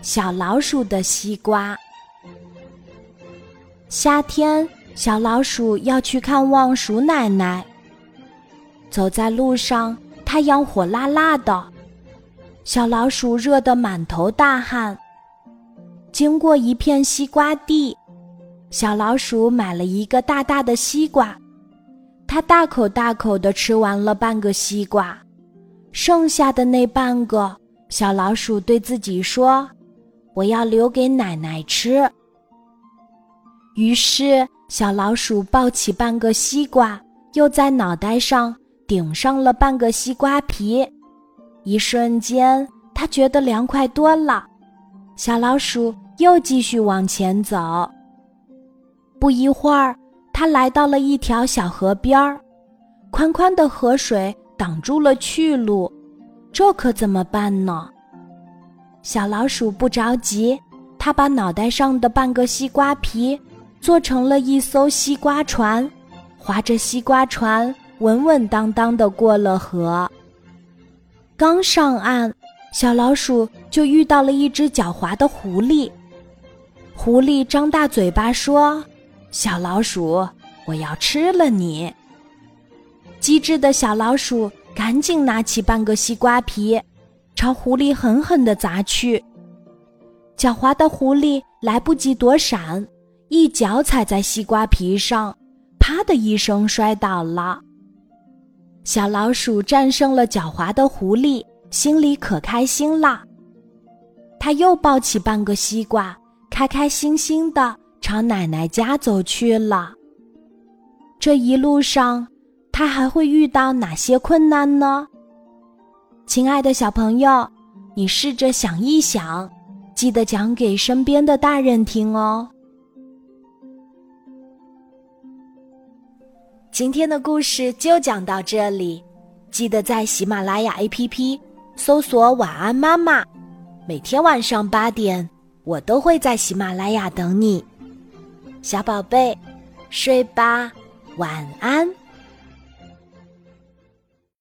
小老鼠的西瓜。夏天，小老鼠要去看望鼠奶奶。走在路上，太阳火辣辣的，小老鼠热得满头大汗。经过一片西瓜地，小老鼠买了一个大大的西瓜，它大口大口地吃完了半个西瓜，剩下的那半个，小老鼠对自己说：“我要留给奶奶吃。”于是，小老鼠抱起半个西瓜，又在脑袋上顶上了半个西瓜皮。一瞬间，它觉得凉快多了。小老鼠又继续往前走。不一会儿，它来到了一条小河边儿，宽宽的河水挡住了去路，这可怎么办呢？小老鼠不着急，它把脑袋上的半个西瓜皮。做成了一艘西瓜船，划着西瓜船，稳稳当当的过了河。刚上岸，小老鼠就遇到了一只狡猾的狐狸。狐狸张大嘴巴说：“小老鼠，我要吃了你！”机智的小老鼠赶紧拿起半个西瓜皮，朝狐狸狠狠的砸去。狡猾的狐狸来不及躲闪。一脚踩在西瓜皮上，啪的一声摔倒了。小老鼠战胜了狡猾的狐狸，心里可开心了。它又抱起半个西瓜，开开心心的朝奶奶家走去了。这一路上，他还会遇到哪些困难呢？亲爱的小朋友，你试着想一想，记得讲给身边的大人听哦。今天的故事就讲到这里，记得在喜马拉雅 APP 搜索“晚安妈妈”，每天晚上八点，我都会在喜马拉雅等你，小宝贝，睡吧，晚安。